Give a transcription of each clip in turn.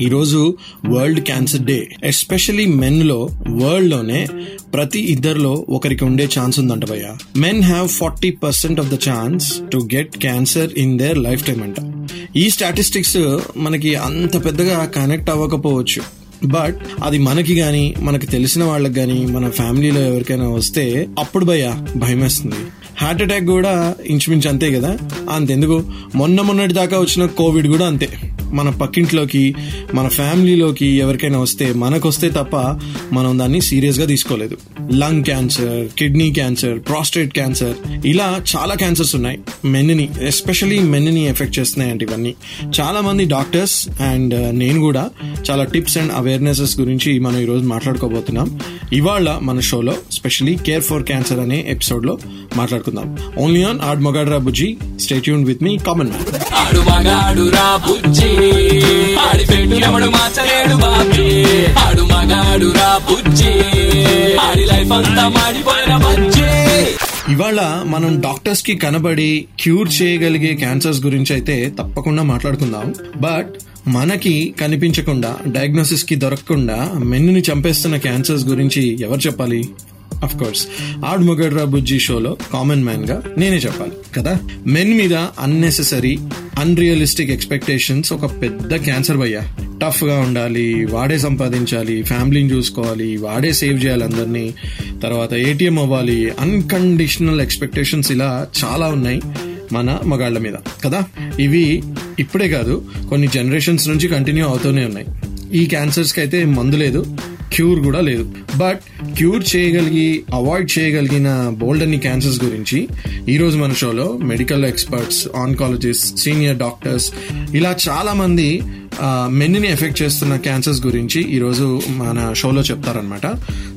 ఈరోజు world cancer day especially మెన్లో వరల్డ్లోనే ప్రతి ఇద్దరిలో ఒకరికి ఉండే ఛాన్స్ ఉందంట భయ్య. Men have forty percent of the chance to get cancer in their lifetime అంట. ఈ స్టాటిస్టిక్స్ మనకి అంత పెద్దగా కనెక్ట్ అవ్వకపోవచ్చు. బట్ అది మనకి గాని మనకి తెలిసిన వాళ్ళకి గాని మన ఫ్యామిలీలో ఎవరికైనా వస్తే అప్పుడు భయ భయమేస్తుంది. హార్ట్ అటాక్ కూడా ఇంచుమించు అంతే కదా? అంతెందుకు? మొన్న మొన్నటి దాకా వచ్చిన కోవిడ్ కూడా అంతే. మన పక్కింట్లోకి మన ఫ్యామిలీలోకి ఎవరికైనా వస్తే మనకు వస్తే తప్ప మనం దాన్ని సీరియస్గా తీసుకోలేదు. Lung cancer kidney cancer prostate cancer ఇలా చాలా క్యాన్సర్స్ ఉన్నాయి. మెన్నిని ఎస్పెషలీ మెన్నిని ఎఫెక్ట్ చేస్తున్నాయి అంటే ఇవన్నీ. చాలా మంది డాక్టర్స్ అండ్ uh, నేను కూడా చాలా టిప్స్ అండ్ అవేర్నెసెస్ గురించి మనం ఈరోజు మాట్లాడుకోబోతున్నాం. ఇవాళ మన షోలో స్పెషలీ కేర్ ఫర్ క్యాన్సర్ అనే ఎపిసోడ్లో మాట్లాడుకుందాం. Only on Aadu Magaadra Bujji. Stay tuned with me common man. ఆడి పెట్టు ఎవడు మార్చలేడు బాబీ. ఆడు మగాడు రా బుజ్జి. ఆడి లైఫ్ అంతా మాడిపోయిన బజ్జి. ఇవాళ మనం డాక్టర్స్కి కనబడి క్యూర్ చేయగలిగే క్యాన్సర్స్ గురించి అయితే తప్పకుండా మాట్లాడుకుందాం. బట్ మనకి కనిపించకుండా డయాగ్నోసిస్కి దొరకకుండా మెన్నుని చంపేస్తున్న క్యాన్సర్స్ గురించి ఎవరు చెప్పాలి? అఫ్ కోర్స్ ఆడ్ మొగడ్రా బుజ్జి షోలో కామన్ మ్యాన్గా నేనే చెప్పాలి కదా? మెన్ మీద అన్నెసెసరీ అన్రియలిస్టిక్ ఎక్స్పెక్టేషన్స్ ఒక పెద్ద క్యాన్సర్ భయ్యా. టఫ్గా ఉండాలి వాడే సంపాదించాలి ఫ్యామిలీని చూసుకోవాలి వాడే సేవ్ చేయాలి అందరినీ. తర్వాత ఏటీఎం అవ్వాలి అన్కండిషనల్ ఎక్స్పెక్టేషన్స్ ఇలా చాలా ఉన్నాయి మన మగాళ్ళ మీద కదా? ఇవి ఇప్పుడే కాదు కొన్ని జనరేషన్స్ నుంచి కంటిన్యూ అవుతూనే ఉన్నాయి. ఈ క్యాన్సర్స్కి అయితే మందు లేదు. క్యూర్ కూడా లేదు. బట్ క్యూర్ చేయగలిగి అవాయిడ్ చేయగలిగిన బోల్డ్ అన్ని క్యాన్సర్స్ గురించి ఈరోజు మన షోలో medical experts oncologist senior doctors ఇలా చాలా మంది మెన్ని ఎఫెక్ట్ చేస్తున్న క్యాన్సర్స్ గురించి ఈరోజు మన షోలో చెప్తారనమాట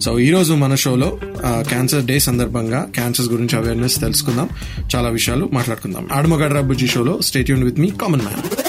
సో ఈరోజు మన షోలో క్యాన్సర్ డే సందర్భంగా క్యాన్సర్స్ గురించి అవేర్నెస్ తెలుసుకుందాం. చాలా విషయాలు మాట్లాడుకుందాం. ఆడమగడ్రా బుజ్జి షోలో stay tuned with me common man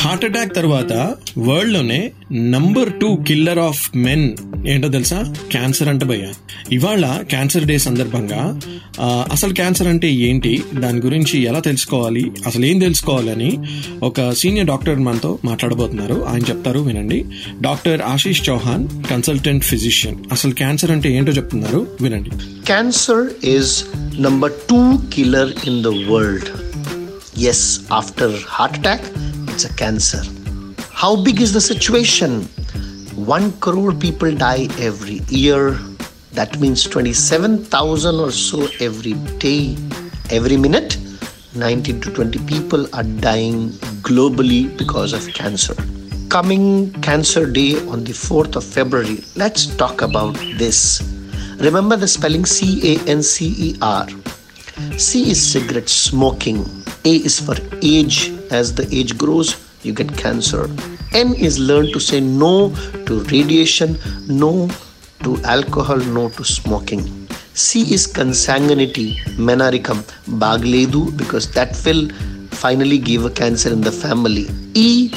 heart attack తర్వాత వరల్డ్లోనే number two killer of men. ఏంటో తెలుసా? క్యాన్సర్ అంటే భయ్య. ఇవాళ క్యాన్సర్ డే సందర్భంగా అసలు క్యాన్సర్ అంటే ఏంటి? దాని గురించి ఎలా తెలుసుకోవాలి? అసలు ఏం తెలుసుకోవాలని ఒక సీనియర్ డాక్టర్ మనతో మాట్లాడబోతున్నారు. ఆయన చెప్తారు వినండి. Doctor Ashish Chauhan consultant physician. అసలు క్యాన్సర్ అంటే ఏంటో చెప్తున్నారు వినండి. Cancer is number two killer in the world as after heart attack it's a cancer. How big is the situation? One crore people die every year. That means 27,000 or so every day. Every minute, 19 to 20 people are dying globally because of cancer. Coming Cancer Day on the 4th of February, let's talk about this. Remember the spelling C A N C E R. C is cigarette smoking. A is for age. As the age grows, you get cancer. N is learn to say no to radiation, no to alcohol, no to smoking. C is consanguinity, menarikam, bagledu, because that will finally give a cancer in the family. E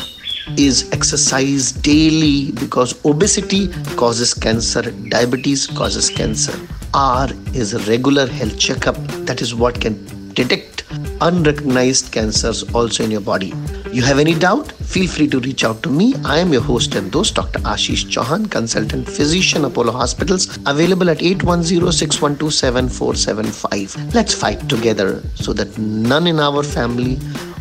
is exercise daily because obesity causes cancer, diabetes causes cancer. R is regular health checkup. That is what can detect unrecognized cancers also in your body. You have any doubt? Feel free to reach out to me. I am your host and host, Dr. Ashish Chauhan, consultant physician, Apollo Hospitals, available at 810-612-7475. Let's fight together so that none in our family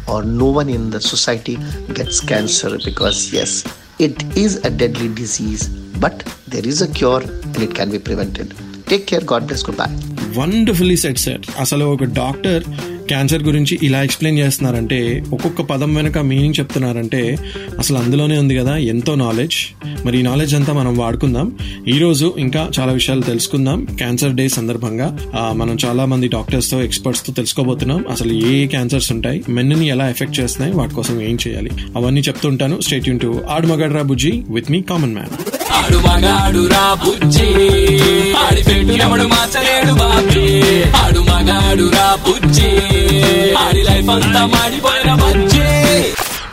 or no one in the society gets cancer because yes, it is a deadly disease, but there is a cure and it can be prevented. Take care. God bless. Goodbye. Wonderfully set sir అసలు ఒక doctor cancer గురించి ఇలా explain చేస్తున్నారంటే ఒక్కొక్క పదం వెనుక meaning చెప్తున్నారంటే అసలు అందులోనే ఉంది కదా ఎంతో నాలెడ్జ్. మరి ఈ నాలెడ్జ్ అంతా మనం వాడుకుందాం. ఈరోజు ఇంకా చాలా విషయాలు తెలుసుకుందాం. క్యాన్సర్ డే సందర్భంగా మనం చాలా మంది డాక్టర్స్తో ఎక్స్పర్ట్స్తో తెలుసుకోబోతున్నాం. అసలు ఏ క్యాన్సర్స్ ఉంటాయి మెన్నుని ఎలా ఎఫెక్ట్ చేస్తున్నాయి వాటి కోసం ఏం చేయాలి అవన్నీ చెప్తుంటాను స్టేట్ యూన్ టు ఆడు మగడ్రా బుజ్జి విత్ మీ కామన్ మ్యాన్ ఆడు మగాడు రా బుజ్జి ఆడి పెట్టు ఎవడు మార్చలేడు బాబీ. ఆడు మగాడు రా బుజ్జి. ఆడి లైఫ్ అంతా మాడిపోయిన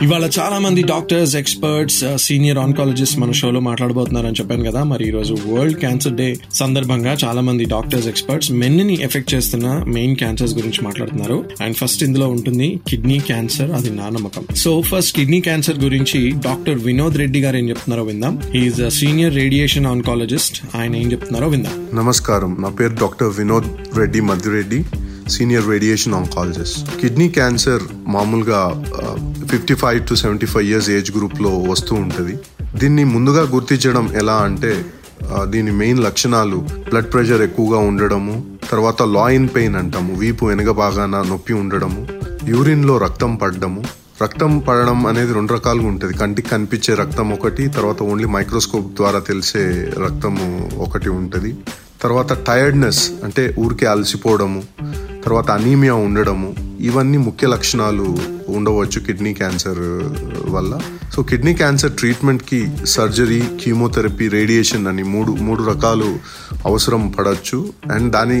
ఇవాళ చాలా మంది డాక్టర్స్ ఎక్స్పర్ట్స్ సీనియర్ ఆన్కాలజిస్ట్ మన షోలో మాట్లాడబోతున్నారని చెప్పాను కదా. మరి ఈ రోజు వరల్డ్ క్యాన్సర్ డే సందర్భంగా చాలా మంది డాక్టర్స్ ఎక్స్పర్ట్స్ మెన్ని ఎఫెక్ట్ చేస్తున్న మెయిన్ క్యాన్సర్స్ గురించి మాట్లాడుతున్నారు. అండ్ ఫస్ట్ ఇందులో ఉంటుంది కిడ్నీ క్యాన్సర్ అది నా నమ్మకం. సో ఫస్ట్ కిడ్నీ క్యాన్సర్ గురించి డాక్టర్ వినోద్ రెడ్డి గారు ఏం చెప్తున్నారో విందాం. ఈజ్ సీనియర్ రేడియేషన్ ఆన్కాలజిస్ట్ ఆయన ఏం చెప్తున్నారో విందాం. నమస్కారం. నా పేరు doctor Vinod Reddy Madhureddy. Senior radiation oncologist kidney cancer మామూలుగా fifty five to seventy five years age గ్రూప్లో వస్తూ ఉంటుంది. దీన్ని ముందుగా గుర్తించడం ఎలా అంటే దీని మెయిన్ లక్షణాలు బ్లడ్ ప్రెషర్ ఎక్కువగా ఉండడము తర్వాత లాయిన్ పెయిన్ అంటాము వీపు వెనక బాగాన నొప్పి ఉండడము యూరిన్లో రక్తం పడడము. రక్తం పడడం అనేది రెండు రకాలుగా ఉంటుంది. కంటికి కనిపించే రక్తం ఒకటి తర్వాత ఓన్లీ మైక్రోస్కోప్ ద్వారా తెలిసే రక్తము ఒకటి ఉంటుంది. తర్వాత టైర్డ్నెస్ అంటే ఊరికే అలసిపోవడము తర్వాత అనీమియా ఉండడము ఇవన్నీ ముఖ్య లక్షణాలు ఉండవచ్చు కిడ్నీ క్యాన్సర్ వల్ల. సో కిడ్నీ క్యాన్సర్ ట్రీట్మెంట్కి సర్జరీ కీమోథెరపీ రేడియేషన్ అని మూడు మూడు రకాలు అవసరం పడవచ్చు అండ్ దాని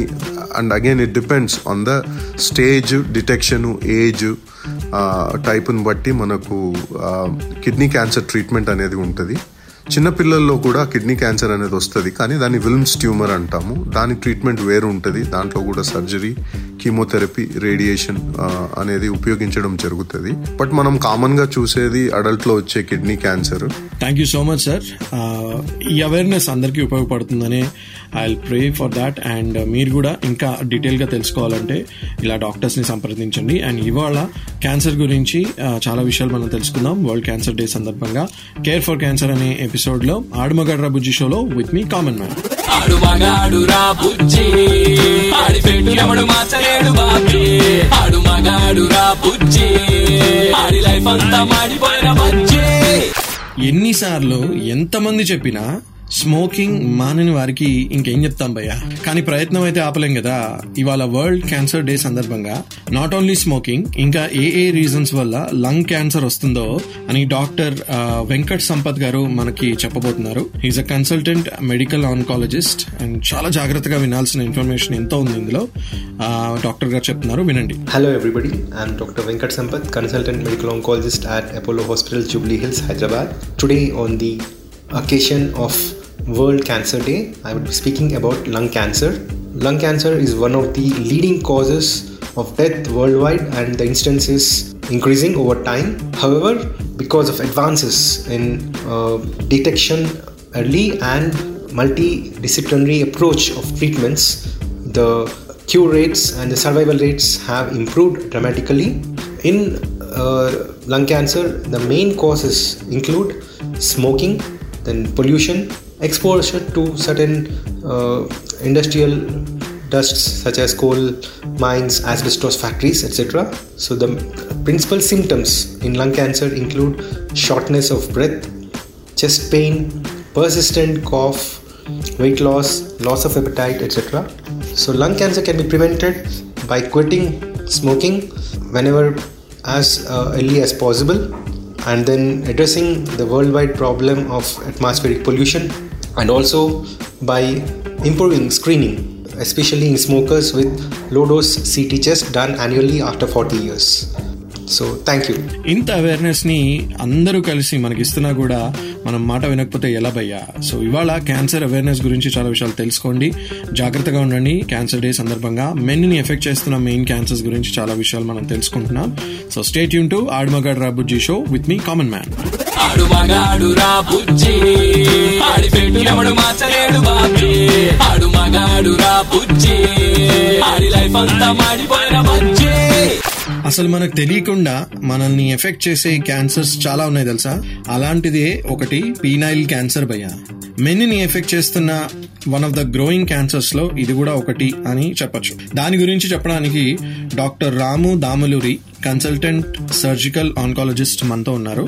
and again it depends on the stage detection age టైప్ని బట్టి మనకు కిడ్నీ క్యాన్సర్ ట్రీట్మెంట్ అనేది ఉంటుంది. చిన్నపిల్లల్లో కూడా కిడ్నీ క్యాన్సర్ అనేది వస్తుంది కానీ దాన్ని విల్మ్స్ ట్యూమర్ అంటాము. దాని ట్రీట్మెంట్ వేరు ఉంటుంది. దాంట్లో కూడా సర్జరీ కీమోథెరపీ రేడియేషన్ అనేది ఉపయోగించడం జరుగుతుంది. బట్ మనం కామన్గా చూసేది అడల్ట్లో వచ్చే kidney cancer. Thank you so much sir ఈ అవేర్నెస్ అందరికీ ఉపయోగపడుతుందని I pray for that and మీరు కూడా ఇంకా డీటెయిల్గా తెలుసుకోవాలంటే ఇలా డాక్టర్స్ని సంప్రదించండి. అండ్ ఇవాళ క్యాన్సర్ గురించి చాలా విషయాలు మనం తెలుసుకుందాం. వరల్డ్ క్యాన్సర్ డే సందర్భంగా కేర్ ఫర్ క్యాన్సర్ అనే ఎపిసోడ్లో ఆడుమగడ్ర బుజ్జి షోలో విత్ మీ కామన్ మ్యాన్ ఆడు మగాడు రా బుజ్జి. ఆడి పెట్టు ఎవడు మార్చలేడు బాబీ. ఆడు మగాడు రా బుజ్జి. ఆడి లైఫ్ అంతా మాడిపోయిన బజ్జి. ఎన్నిసార్లు ఎంతమంది చెప్పినా స్మోకింగ్ మానని వారికి ఇంకేం చెప్తాం భయ్య? కానీ ప్రయత్నం అయితే ఆపలేం కదా. ఇవాళ వరల్డ్ క్యాన్సర్ డే సందర్భంగా నాట్ ఓన్లీ స్మోకింగ్ ఇంకా ఏ ఏ రీజన్స్ వల్ల లంగ్ క్యాన్సర్ వస్తుందో అని డాక్టర్ వెంకట్ సంపత్ గారు మనకి చెప్పబోతున్నారు. Is a consultant medical oncologist and చాలా జాగ్రత్తగా వినాల్సిన ఇన్ఫర్మేషన్ ఎంతో ఉంది ఇందులో. డాక్టర్ గారు చెప్తున్నారు వినండి. Hello everybody I'm doctor Venkat Sampath consultant medical oncologist at Apollo hospital Jubilee Hills Hyderabad today on the occasion of World Cancer Day, I will be speaking about lung cancer. Lung cancer is one of the leading causes of death worldwide, and the incidence is increasing over time. However, because of advances in uh, detection early and multidisciplinary approach of treatments, the cure rates and the survival rates have improved dramatically. In uh, lung cancer, the main causes include smoking, then pollution, exposure to certain uh, industrial dusts such as coal mines, asbestos factories, etc. So, the principal symptoms in lung cancer include shortness of breath, chest pain, persistent cough, weight loss, loss of appetite, etc. So, lung cancer can be prevented by quitting smoking whenever as uh, early as possible and then addressing the worldwide problem of atmospheric pollution and also by improving screening especially in smokers with low dose CT test done annually after 40 years. So, thank ఇంత అవేర్నెస్ని అందరూ కలిసి మనకి ఇస్తున్నా కూడా మనం మాట వినకపోతే ఎలా భయ్యా? సో ఇవాళ క్యాన్సర్ అవేర్నెస్ గురించి చాలా విషయాలు తెలుసుకోండి. జాగ్రత్తగా ఉండండి. క్యాన్సర్ డే సందర్భంగా మెన్ని ఎఫెక్ట్ చేస్తున్న మెయిన్ క్యాన్సర్స్ గురించి చాలా విషయాలు మనం తెలుసుకుంటున్నాం. సో స్టేట్ యూన్ టు ఆడమగాడ్ రాబుజీ show with me common man ఆడు మగాడు రా బుజ్జి. ఆడి ఎవడు మార్చలేడు బాబీ. ఆడు మగాడు రా బుజ్జి. ఆడి లైఫ్ అంతా మాడిపోయిన బుజ్జి. అసలు మనకు తెలియకుండా మనల్ని ఎఫెక్ట్ చేసే క్యాన్సర్స్ చాలా ఉన్నాయి తెలుసా? అలాంటిదే ఒకటి పీనైల్ క్యాన్సర్ భయ మెన్ని ఎఫెక్ట్ చేస్తున్న వన్ ఆఫ్ ద గ్రోయింగ్ క్యాన్సర్స్లో ఇది కూడా ఒకటి అని చెప్పొచ్చు. దాని గురించి చెప్పడానికి doctor Ramu Damuluri consultant surgical oncologist మనతో ఉన్నారు.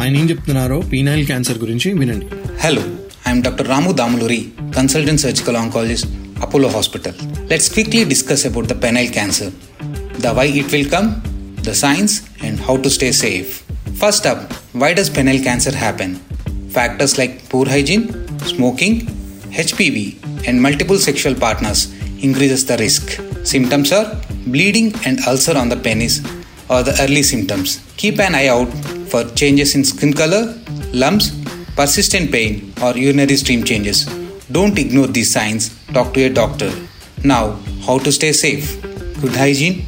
ఆయన ఏం చెప్తున్నారో పీనాయిల్ క్యాన్సర్ గురించి వినండి. Hello I'm doctor Ramu Damuluri consultant surgical oncologist Apollo hospital let's quickly discuss about the penile cancer the why it will come the signs and how to stay safe first up why does penile cancer happen factors like poor hygiene smoking HPV and multiple sexual partners increases the risk symptoms are bleeding and ulcer on the penis penis are the early symptoms. Keep an eye out for changes in skin color, lumps, persistent pain, or urinary stream changes. Don't ignore these signs, talk to a doctor. Now, how to stay safe? Good hygiene,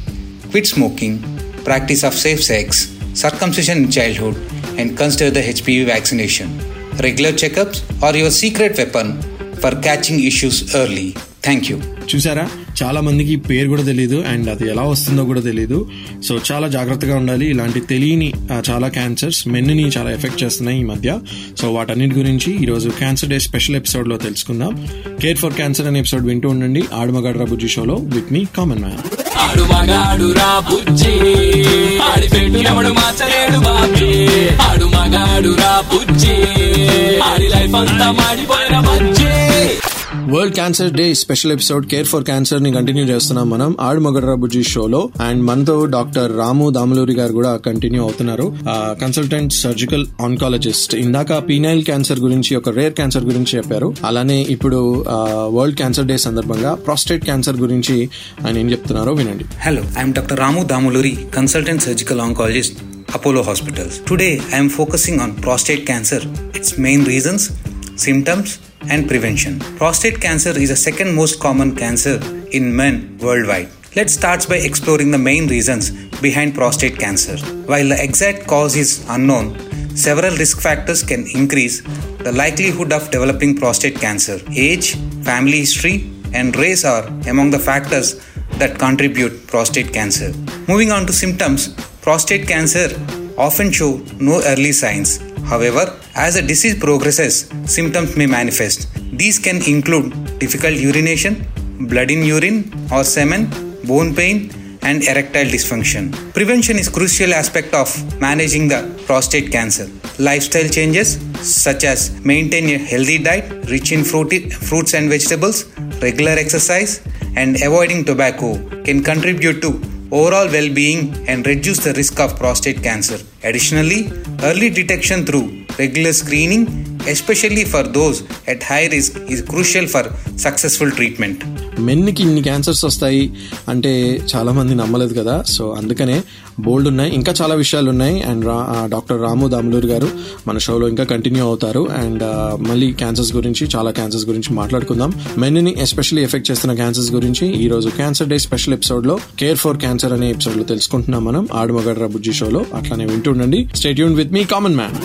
quit smoking, practice of safe sex, circumcision in childhood, and consider the HPV vaccination. Regular checkups are your secret weapon for catching issues early. Thank you. చూసారా చాలా మందికి పేరు కూడా తెలియదు and అది ఎలా వస్తుందో కూడా తెలియదు సో చాలా జాగ్రత్తగా ఉండాలి. ఇలాంటి తెలియని చాలా క్యాన్సర్స్ మెన్ని చాలా ఎఫెక్ట్ చేస్తున్నాయి ఈ మధ్య. సో వాటన్నిటి గురించి ఈరోజు క్యాన్సర్ డే స్పెషల్ ఎపిసోడ్లో తెలుసుకుందాం. కేర్ ఫర్ క్యాన్సర్ అనే ఎపిసోడ్ వింటూ ఉండండి. ఆడమగాడ్రా బుజ్జి షోలో విత్ మీ కామన్ మ్యాన్ ఆడు మగాడు రా బుజ్జి ఆడి పెట్టు ఎవడు మార్చలేడు బాబీ. ఆడు మగాడు రా బుజ్జి ఆడి లైఫ్ అంతా మాడిపోయిన bajji. World cancer day special episode care for క్యాన్సర్ని కంటిన్యూ చేస్తున్నాం మనం. ఆడు మగడ్రా బుజ్జి షోలో. అండ్ మనతో డాక్టర్ రాము దాములూరి గారు కూడా కంటిన్యూ అవుతున్నారు. కన్సల్టెంట్ సర్జికల్ ఆన్కాలజిస్ట్ ఇందాక పీనైల్ క్యాన్సర్ గురించి ఒక రేర్ క్యాన్సర్ గురించి చెప్పారు. అలానే ఇప్పుడు వరల్డ్ క్యాన్సర్ డే సందర్భంగా ప్రాస్టేట్ క్యాన్సర్ గురించి ఆయన ఏం చెప్తున్నారో వినండి. Hello I'm doctor Ramu Damuluri consultant surgical oncologist Apollo Apollo Hospitals. Today, I am focusing on prostate cancer, its main reasons, symptoms, and prevention. Prostate cancer is the second most common cancer in men worldwide. Let's start by exploring the main reasons behind prostate cancer. While the exact cause is unknown, several risk factors can increase the likelihood of developing prostate cancer. Age, family history, and race are among the factors that contribute prostate cancer. Moving on to symptoms, prostate cancer often show no early signs. However, as the disease progresses, symptoms may manifest. These can include difficult urination, blood in urine or semen, bone pain, and erectile dysfunction. Prevention is crucial aspect of managing the prostate cancer. Lifestyle changes such as maintain a healthy diet rich in fruity, fruits and vegetables, regular exercise, and avoiding tobacco can contribute to overall well-being and reduce the risk of prostate cancer. Additionally, early detection through regular screening, especially for those at high risk, is crucial for successful treatment. మెన్కి ఇన్ని cancers వస్తాయి అంటే చాలా మంది నమ్మలేదు కదా so అందుకనే బోల్డ్ ఉన్నాయి ఇంకా చాలా విషయాలు ఉన్నాయి అండ్ డాక్టర్ రాము దాములూరి గారు మన షోలో ఇంకా కంటిన్యూ అవుతారు. అండ్ మళ్ళీ క్యాన్సర్స్ గురించి చాలా క్యాన్సర్స్ గురించి మాట్లాడుకుందాం. మెన్ని ఎస్పెషల్లీ ఎఫెక్ట్ చేస్తున్న క్యాన్సర్స్ గురించి ఈ రోజు క్యాన్సర్ డే స్పెషల్ ఎపిసోడ్లో కేర్ ఫర్ క్యాన్సర్ అనే ఎపిసోడ్లో తెలుసుకుంటున్నాం మనం. ఆడుమగడ్ర బుజ్జి షోలో. అట్లానే వింటుండండి stay tuned with me common man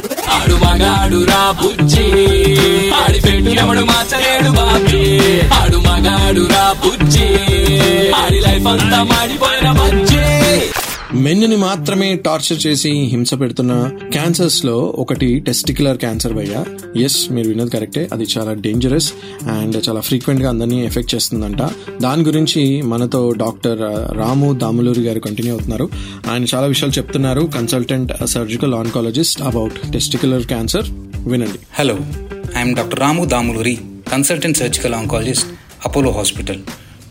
ఆడి లైఫ్ అంతా మాడిపోయిన బజ్జి. మెన్నుని మాత్రమే టార్చర్ చేసి హింస పెడుతున్న క్యాన్సర్స్లో ఒకటి టెస్టిక్యులర్ క్యాన్సర్ భయ్య. ఎస్ మీరు విన్నది కరెక్టే అది చాలా డేంజరస్ అండ్ చాలా ఫ్రీక్వెంట్గా అందరినీ ఎఫెక్ట్ చేస్తుందంట. దాని గురించి మనతో డాక్టర్ రాము దాములూరి గారు కంటిన్యూ అవుతున్నారు. ఆయన చాలా విషయాలు చెప్తున్నారు. Consultant surgical oncologist about testicular cancer వినండి. Hello I'm doctor Ramu Damuluri consultant surgical surgical Apollo hospital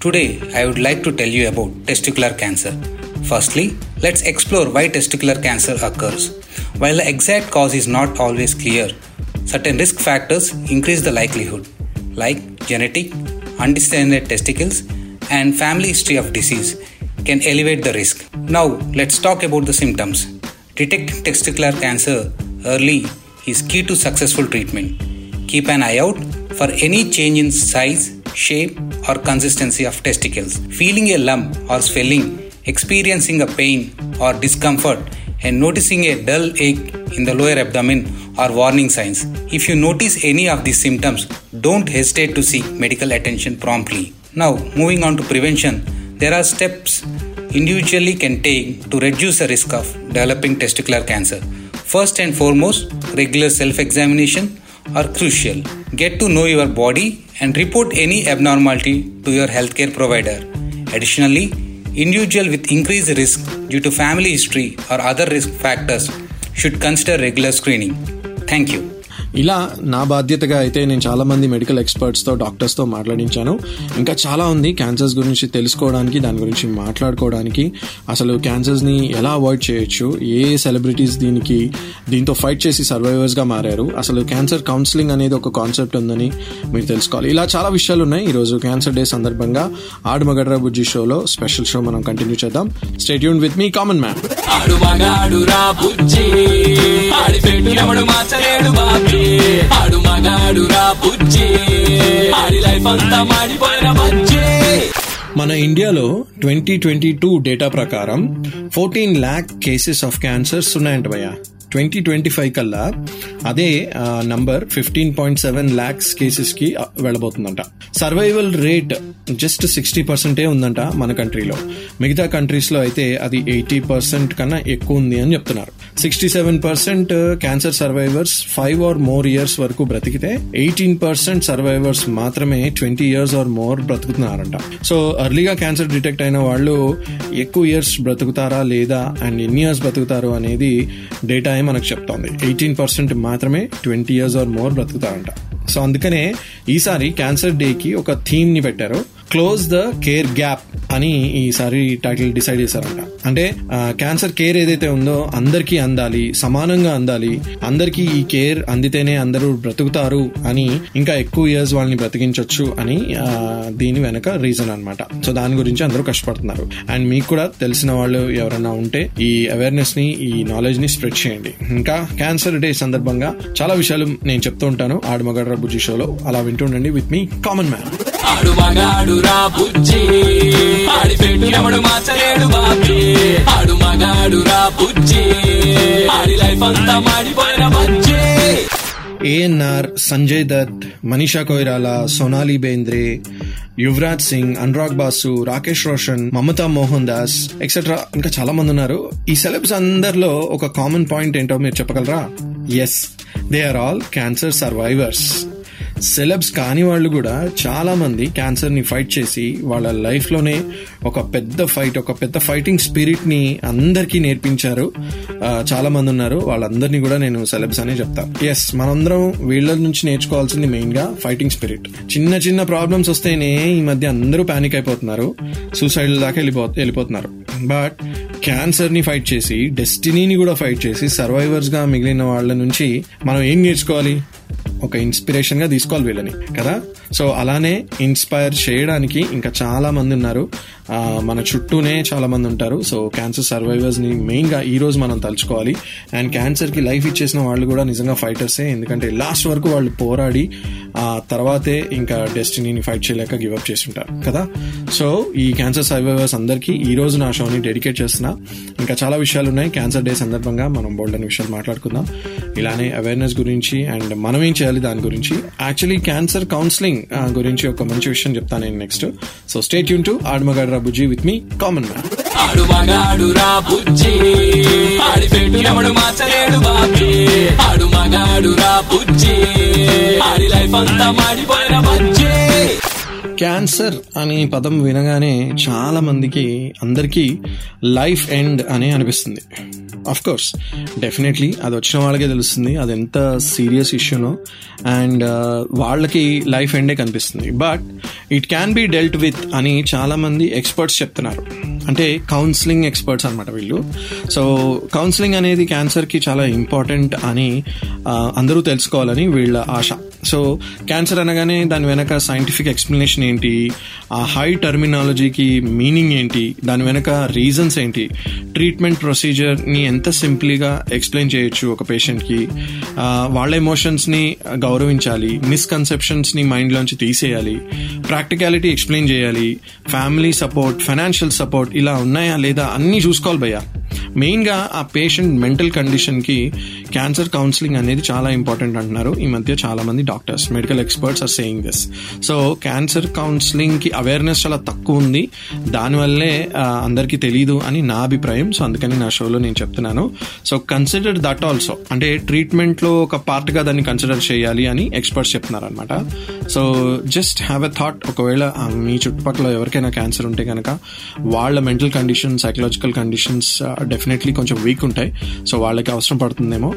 today I would like to tell you about testicular cancer firstly Let's explore why testicular cancer occurs. While the exact cause is not always clear, certain risk factors increase the likelihood, like genetic, undescended testicles, and family history of disease, can elevate the risk. Now, let's talk about the symptoms. Detecting testicular cancer early is key to successful treatment. Keep an eye out for any change in size, shape, or consistency of testicles. Feeling a lump or swelling, experiencing a pain or discomfort, and noticing a dull ache in the lower abdomen are warning signs. If you notice any of these symptoms, don't hesitate to seek medical attention promptly. Now, moving on to prevention, there are steps individually can take to reduce the risk of developing testicular cancer. First and foremost, regular self examination are crucial. Get to know your body and report any abnormality to your healthcare provider. Additionally, individual with increased risk due to family history or other risk factors should consider regular screening. Thank you. ఇలా నా బాధ్యతగా అయితే నేను చాలా మంది medical ఎక్స్పర్ట్స్తో డాక్టర్స్తో మాట్లాడించాను. ఇంకా చాలా ఉంది క్యాన్సర్స్ గురించి తెలుసుకోవడానికి దాని గురించి మాట్లాడుకోవడానికి. అసలు క్యాన్సర్స్ని ఎలా అవాయిడ్ చేయొచ్చు? ఏ సెలబ్రిటీస్ దీనికి దీంతో ఫైట్ చేసి సర్వైవర్స్గా మారారు? అసలు క్యాన్సర్ కౌన్సిలింగ్ అనేది ఒక కాన్సెప్ట్ ఉందని మీరు తెలుసుకోవాలి. ఇలా చాలా విషయాలు ఉన్నాయి. ఈరోజు క్యాన్సర్ డే సందర్భంగా ఆడు మగడ్రా బుజ్జి షోలో స్పెషల్ షో మనం కంటిన్యూ చేద్దాం. Stay tuned with me common man ఆడు బుజ్జి. ఆడి మార్చలేడు బాబీ. ఆడు మగాడు రా బుజ్జి ఆడి లైఫ్ అంతా మాడిపోయిన బజ్జీ మన ఇండియాలో ట్వంటీ ట్వంటీ టూ డేటా ప్రకారం fourteen lakh cases of cancers ఉన్నాయంట భయ ట్వంటీ ట్వంటీ ఫైవ్ కల్లా అదే number fifteen point seven lakhs కేసెస్కి వెళ్ళబోతుందంట. సర్వైవల్ రేట్ జస్ట్ సిక్స్టీ పర్సెంటే ఉందంట మన కంట్రీలో. మిగతా కంట్రీస్లో అయితే అది ఎయిటీ పర్సెంట్ కన్నా ఎక్కువ ఉంది అని చెప్తున్నారు. Sixty seven percent cancer survivors five or more years వరకు బ్రతికితే ఎయిటీన్ పర్సెంట్ సర్వైవర్స్ మాత్రమే ట్వంటీ ఇయర్స్ ఆర్ మోర్ బ్రతుకుతున్నారంట. సో అర్లీగా క్యాన్సర్ డిటెక్ట్ అయిన వాళ్ళు ఎక్కువ ఇయర్స్ బ్రతుకుతారా లేదా అండ్ ఎన్ని ఇయర్స్ బ్రతుకుతారు అనేది డేటా మనకు చెప్తోంది. ఎయిటీన్ పర్సెంట్ మాత్రమే ట్వంటీ ఇయర్స్ ఆర్ మోర్ బ్రతుకుతారంట. సో అందుకనే ఈసారి క్యాన్సర్ డేకి ఒక థీమ్ని పెట్టారు. క్లోజ్ ద కేర్ గ్యాప్ అని ఈసారి టైటిల్ డిసైడ్ చేశారంట. అంటే క్యాన్సర్ కేర్ ఏదైతే ఉందో అందరికీ అందాలి సమానంగా అందాలి అందరికీ ఈ కేర్ అందితేనే అందరూ బ్రతుకుతారు అని ఇంకా ఎక్కువ ఇయర్స్ వాళ్ళని బ్రతికించవచ్చు అని దీని వెనక రీజన్ అన్నమాట. సో దాని గురించి అందరూ కష్టపడుతున్నారు. అండ్ మీకు కూడా తెలిసిన వాళ్ళు ఎవరైనా ఉంటే ఈ అవేర్నెస్ని ఈ నాలెడ్జ్ని స్ప్రెడ్ చేయండి. ఇంకా క్యాన్సర్ డే సందర్భంగా చాలా విషయాలు నేను చెప్తూ ఉంటాను. ఆడమగడ్ర బుజ్జి షోలో అలా వింటుండండి విత్ మీ కామన్ మ్యాన్ ఆడు మగాడు రా బుజ్జి. ఆడి పెట్టినప్పుడు మార్చలేడు బాబీ. ఆడు మగాడు రా బుజ్జి. ఆడి లైఫ్ అంతా మాడిపోయిన బుజ్జి. ఏఎన్ఆర్ సంజయ్ దత్ మనీషా కొయిరాలా సోనాలి బేంద్రే యువరాజ్ సింగ్ అనురాగ్ బాసు రాకేష్ రోషన్ మమతా మోహన్ దాస్ ఎక్సెట్రా ఇంకా చాలా మంది ఉన్నారు. ఈ సెలబ్స్ అందరిలో ఒక కామన్ పాయింట్ ఏంటో మీరు చెప్పగలరా? Yes they are all cancer survivors celebs కాని వాళ్ళు కూడా చాలా మంది క్యాన్సర్ని ఫైట్ చేసి వాళ్ళ లైఫ్లోనే ఒక పెద్ద ఫైట్ ఒక పెద్ద ఫైటింగ్ స్పిరిట్ని అందరికీ నేర్పించారు. చాలా మంది ఉన్నారు. వాళ్ళందరినీ కూడా నేను సెలబ్స్ అనే చెప్తా. ఎస్ మనందరం వీళ్ళ నుంచి నేర్చుకోవాల్సింది మెయిన్గా ఫైటింగ్ స్పిరిట్ చిన్న చిన్న ప్రాబ్లమ్స్ వస్తేనే ఈ మధ్య అందరూ పానిక్ అయిపోతున్నారు. సూసైడ్ దాకా వెళ్ళిపో వెళ్ళిపోతున్నారు. బట్ క్యాన్సర్ని ఫైట్ చేసి డెస్టినీని కూడా ఫైట్ చేసి సర్వైవర్స్గా మిగిలిన వాళ్ళ నుంచి మనం ఏం నేర్చుకోవాలి? ఒక ఇన్స్పిరేషన్గా తీసుకోవాలి వీళ్ళని కదా? సో అలానే ఇన్స్పైర్ చేయడానికి ఇంకా చాలా మంది ఉన్నారు. మన చుట్టూనే చాలా మంది ఉంటారు. సో క్యాన్సర్ సర్వైవర్స్ని మెయిన్గా ఈ రోజు మనం తలుచుకోవాలి. అండ్ క్యాన్సర్కి లైఫ్ ఇచ్చేసిన వాళ్ళు కూడా నిజంగా ఫైటర్సే. ఎందుకంటే లాస్ట్ వరకు వాళ్ళు పోరాడి ఆ తర్వాతే ఇంకా డెస్టినీని ఫైట్ చేయలేక గివప్ చేస్తుంటారు చేసి ఉంటారు కదా? సో ఈ క్యాన్సర్ సర్వైవర్స్ అందరికీ ఈ రోజు నా షోని డెడికేట్ చేస్తున్నా. ఇంకా చాలా విషయాలు ఉన్నాయి. క్యాన్సర్ డే సందర్భంగా మనం బోల్డ్ అనే విషయాలు మాట్లాడుకుందాం. ఇలానే అవేర్నెస్ గురించి అండ్ మనం ఏం చేయాలి దాని గురించి. యాక్చువల్లీ క్యాన్సర్ కౌన్సిలింగ్ గురించి ఒక మంచి విషయం చెప్తాను నేను నెక్స్ట్ సో స్టేట్ యూన్ టు ఆడమగడ్ర బుజ్జి విత్ మీ కామన్ మ్యాన్ రా రా క్యాన్సర్ అనే పదం వినగానే చాలా మందికి అందరికీ లైఫ్ ఎండ్ అని అనిపిస్తుంది. అఫ్ కోర్స్ డెఫినెట్లీ అది వచ్చిన వాళ్ళకే తెలుస్తుంది. అది ఎంత సీరియస్ ఇష్యూనో అండ్ వాళ్ళకి లైఫ్ ఎండే కనిపిస్తుంది. But it can be dealt with అని చాలామంది ఎక్స్పర్ట్స్ చెప్తున్నారు. అంటే కౌన్సిలింగ్ ఎక్స్పర్ట్స్ అనమాట వీళ్ళు. సో కౌన్సిలింగ్ అనేది క్యాన్సర్కి చాలా ఇంపార్టెంట్ అని uh, అందరూ తెలుసుకోవాలని వీళ్ళ ఆశ. సో క్యాన్సర్ అనగానే దాని వెనక సైంటిఫిక్ ఎక్స్ప్లెనేషన్ ఏంటి? ఆ హై టర్మినాలజీకి మీనింగ్ ఏంటి? దాని వెనక రీజన్స్ ఏంటి? ట్రీట్మెంట్ ప్రొసీజర్ని ఎంత సింప్లీగా ఎక్స్ప్లెయిన్ చేయొచ్చు ఒక పేషెంట్కి వాళ్ళ ఎమోషన్స్ని గౌరవించాలి మిస్కన్సెప్షన్స్ని మైండ్లోంచి తీసేయాలి ప్రాక్టికాలిటీ ఎక్స్ప్లెయిన్ చేయాలి ఫ్యామిలీ సపోర్ట్ ఫైనాన్షియల్ సపోర్ట్ ఇలా ఉన్నాయా లేదా అన్నీ చూసుకోవాలి భయ్యా. మెయిన్గా ఆ పేషెంట్ మెంటల్ కండిషన్కి క్యాన్సర్ కౌన్సిలింగ్ అనేది చాలా ఇంపార్టెంట్ అంటున్నారు. ఈ మధ్య చాలా మంది doctors medical experts are saying this so cancer కౌన్సిలింగ్కి awareness చాలా తక్కువ ఉంది. దానివల్లే అందరికీ తెలియదు అని నా అభిప్రాయం. సో అందుకని నా షోలో నేను చెప్తున్నాను. సో కన్సిడర్ దట్ ఆల్సో అంటే ట్రీట్మెంట్లో ఒక పార్ట్గా దాన్ని కన్సిడర్ చేయాలి అని ఎక్స్పర్ట్స్ చెప్తున్నారు అనమాట so just have a thought ఒకవేళ మీ చుట్టుపక్కల ఎవరికైనా క్యాన్సర్ ఉంటే కనుక వాళ్ళ mental condition psychological conditions definitely కొంచెం వీక్ ఉంటాయి. సో వాళ్ళకి అవసరం పడుతుందేమో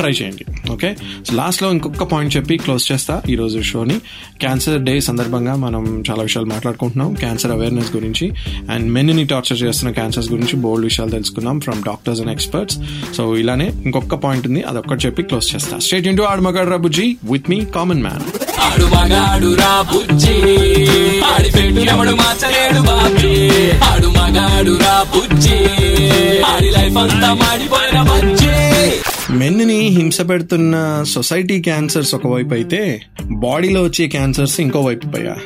ట్రై చేయండి. ఓకే సో లాస్ట్లో ఇంకొక పాయింట్ చెప్పి క్లోజ్ చేస్తా ఈ రోజు షోని. క్యాన్సర్ డే సందర్భంగా మనం చాలా విషయాలు మాట్లాడుకుంటున్నాం. క్యాన్సర్ అవేర్నెస్ గురించి అండ్ మెన్ని టార్చర్ చేస్తున్న క్యాన్సర్స్ గురించి బోల్డ్ విషయాలు తెలుసుకున్నాం from doctors and experts so ఇలానే ఇంకొక పాయింట్ ఉంది. అదొక్కటి చెప్పి క్లోజ్ చేస్తా. స్టేట్ ఇంటూ ఆడమగడ్రా బుజ్జి విత్ మీ కామన్ మ్యాన్ ఆడు మగాడు రా బుజ్జి. ఆడి పెట్టు ఎవడు మార్చలేడు బాబీ. ఆడు మగాడు రా బుజ్జి. ఆడి లైఫ్ అంతా మాడిపోయిన మెన్ని హింస పెడుతున్న సొసైటీ క్యాన్సర్స్ ఒకవైపు అయితే బాడీలో వచ్చే క్యాన్సర్స్ ఇంకో వైపు పోయా.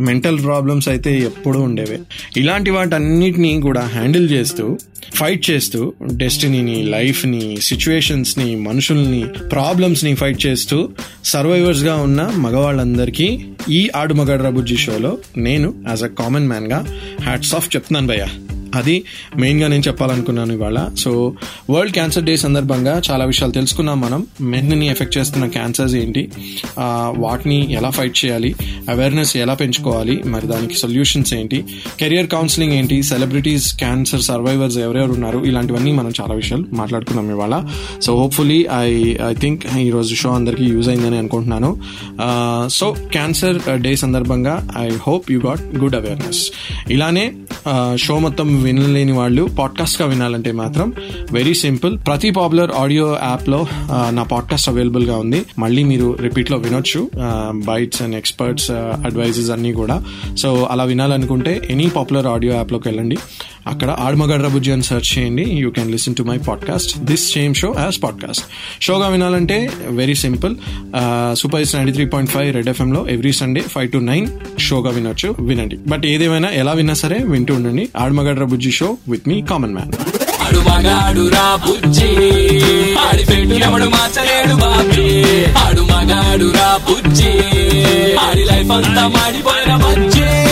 మెంటల్ ప్రాబ్లమ్స్ అయితే ఎప్పుడూ ఉండేవే. ఇలాంటి వాటన్నిటిని కూడా హ్యాండిల్ చేస్తూ ఫైట్ చేస్తూ డెస్టినీని లైఫ్ని సిచ్యువేషన్స్ని మనుషుల్ని ప్రాబ్లమ్స్ని ఫైట్ చేస్తూ సర్వైవర్స్గా ఉన్న మగవాళ్ళందరికీ ఈ ఆడు మగడ్రా బుజ్జి షోలో నేను యాజ్ అ కామన్ మ్యాన్గా హ్యాట్స్ ఆఫ్ చెప్తున్నాను భయ్యా. అది మెయిన్గా నేను చెప్పాలనుకున్నాను ఇవాళ. సో వరల్డ్ క్యాన్సర్ డే సందర్భంగా చాలా విషయాలు తెలుసుకున్నాం మనం. మెన్ని ఎఫెక్ట్ చేస్తున్న క్యాన్సర్స్ ఏంటి? వాటిని ఎలా ఫైట్ చేయాలి? అవేర్నెస్ ఎలా పెంచుకోవాలి? మరి దానికి సొల్యూషన్స్ ఏంటి? కెరియర్ కౌన్సిలింగ్ ఏంటి? సెలబ్రిటీస్ క్యాన్సర్ సర్వైవర్స్ ఎవరెవరు ఉన్నారు? ఇలాంటివన్నీ మనం చాలా విషయాలు మాట్లాడుకున్నాం ఇవాళ. So hopefully I I think ఈరోజు షో అందరికీ యూజ్ అయిందని అనుకుంటున్నాను. సో క్యాన్సర్ డే సందర్భంగా I hope you got good awareness ఇలానే షో మొత్తం వినలేని వాళ్ళు పాడ్కాస్ట్గా వినాలంటే మాత్రం వెరీ సింపుల్ ప్రతి పాపులర్ ఆడియో యాప్లో నా పాడ్కాస్ట్ అవైలబుల్గా ఉంది. మళ్ళీ మీరు రిపీట్లో వినొచ్చు. బైట్స్ అండ్ ఎక్స్పర్ట్స్ అడ్వైజెస్ అన్నీ కూడా. సో అలా వినాలనుకుంటే ఎనీ పాపులర్ ఆడియో యాప్లోకి వెళ్ళండి. అక్కడ ఆడమగడ్ర బుజ్జి అని సెర్చ్ చేయండి. You can listen to my podcast this same show as podcast షోగా వినాలంటే very simple super is ninety three point five red ఎఫ్ఎంలో every Sunday five to nine షోగా వినొచ్చు. వినండి. బట్ ఏదేమైనా ఎలా విన్నా సరే వింటూ ఉండండి. ఆడమగడ్ర బుజ్జి show with me common man. ఆడు మగాడు రా బుజ్జి. ఆడి లైఫ్ అంతా మాడిపోయిన బజ్జి.